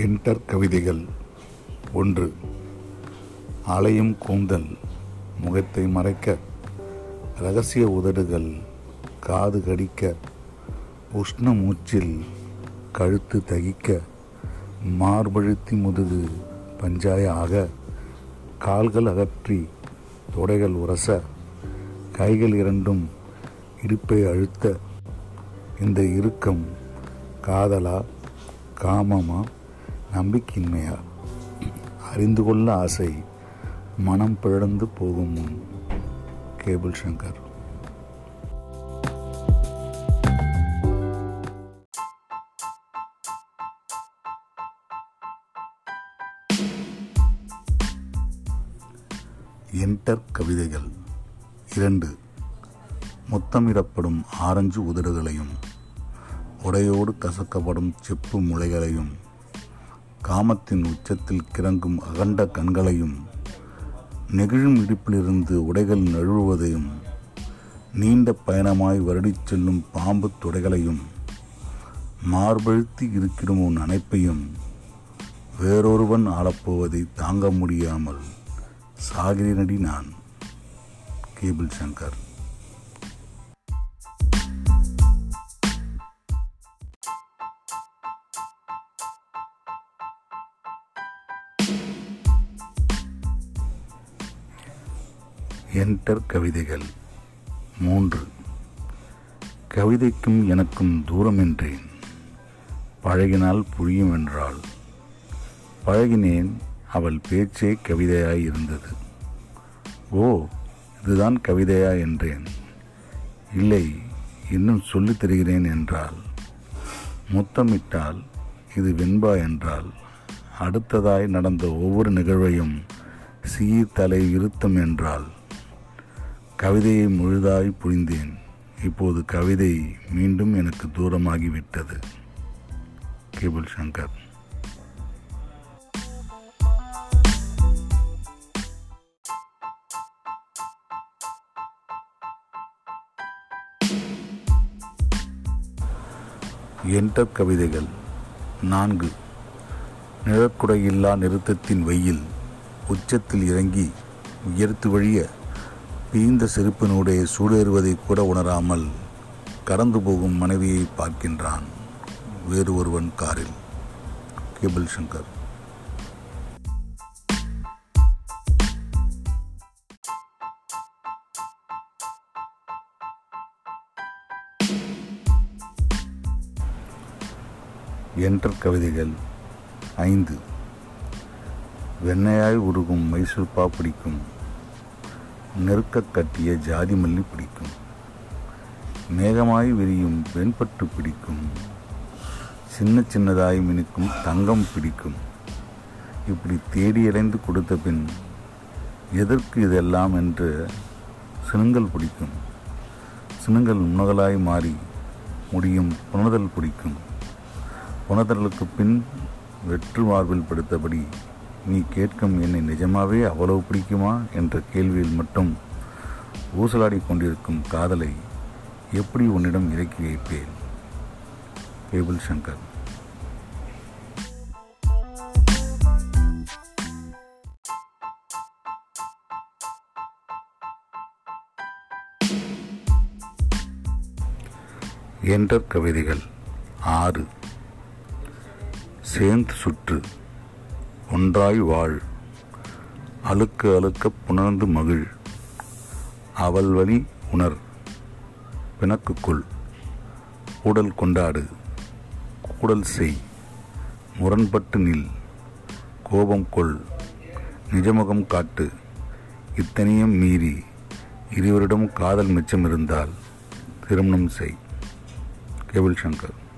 Enter கவிதைகள். ஒன்று அலையும் கூந்தல் முகத்தை மறைக்க ரகசிய உதடுகள் காது கடிக்க உஷ்ண மூச்சில் கழுத்து தகிக்க மார்பழுத்தி முதுகு பஞ்சாய ஆக கால்கள் அகற்றி தொடைகள் உரச கைகள் இரண்டும் இடுப்பை அழுத்த இந்த இறுக்கம் காதலா காமமா? நம்பிக்கையின்மையா? அறிந்து கொள்ள ஆசை மனம் பிழந்து போகும் முன். கேபிள் சங்கர். என்டர் கவிதைகள். இரண்டு. முத்தமிடப்படும் ஆரஞ்சு உதடுகளையும் உடையோடு கசக்கப்படும் செப்பு முளைகளையும். காமத்தின் உச்சத்தில் கிறங்கும் அகண்ட கண்களையும் நெகிழும் இடுப்பிலிருந்து உடைகள் நழுவுவதையும் நீண்ட பயணமாய் வருடிச் செல்லும் பாம்பு துடைகளையும் மார்பழுத்தி இருக்கிடும் உன் அணைப்பையும் வேறொருவன் ஆளப்போவதை தாங்க முடியாமல் சாகிறேனடி நான். கேபிள் சங்கர். என்டர் கவிதைகள். மூன்று. கவிதைக்கும் எனக்கும் தூரம் என்றேன். பழகினால் புரியும் என்றாள். பழகினேன் அவள் பேச்சே கவிதையாய் இருந்தது. ஓ இதுதான் கவிதையா என்றேன். இல்லை இன்னும் சொல்லித் தருகிறேன் என்றால் முத்தமிட்டால் இது வெண்பா என்றால் அடுத்ததாய் நடந்த ஒவ்வொரு நிகழ்வையும் சீர்தலை இருத்தம் என்றால் கவிதையை முழுதாய் புரிந்தேன். இப்போது கவிதை மீண்டும் எனக்கு தூரமாகிவிட்டது. கேபிள் சங்கர். என்டர் கவிதைகள் நான்கு. நிழற்குடையில்லா நிறுத்தத்தின் வெயில் உச்சத்தில் இறங்கி உயர்த்து வழிய பீந்த செருப்பினூடே சூடேறுவதை கூட உணராமல் கடந்து போகும் மனைவியை பார்க்கின்றான் வேறு ஒருவன் காரில். கேபிள் சங்கர். என்டர் கவிதைகள் ஐந்து. வெண்ணையாய் உருகும் மைசூர்பா பிடிக்கும் நெருக்க கட்டிய ஜாதி மல்லி பிடிக்கும். மேகமாய் விரியும் வெண்பட்டு பிடிக்கும். சின்ன சின்னதாய் மினுக்கும் தங்கம் பிடிக்கும். இப்படி தேடி அடைந்து கொடுத்த பின் எதற்கு இதெல்லாம் என்று சினுங்கள் பிடிக்கும். சினுங்கள் முனகலாய் மாறி முடியும் புணர்தல் பிடிக்கும். புணர்தலுக்கு பின் வெற்று மார்பில் படுத்தபடி நீ கேட்கும் என்னை நிஜமாவே அவ்வளவு பிடிக்குமா என்ற கேள்வியில் மட்டும் ஊசலாடி கொண்டிருக்கும் காதலை எப்படி உன்னிடம் இறக்கி வைப்பேன்? கேபிள் சங்கர் என்ற கவிதைகள் ஆறு. சேர்ந்து சுற்று. ஒன்றாய் வாழ். அழுக்க அழுக்க புணர்ந்து மகிழ். அவள் வழி உணர். பிணக்குக்குள் கூடல் கொண்டாடு. கூடல் செய். முரண்பட்டு நில். கோபம் கொள். நிஜமுகம் காட்டு. இத்தனையும் மீறி. இருவரிடம் காதல் மிச்சம் இருந்தால் திருமணம் செய். கேபிள் சங்கர்.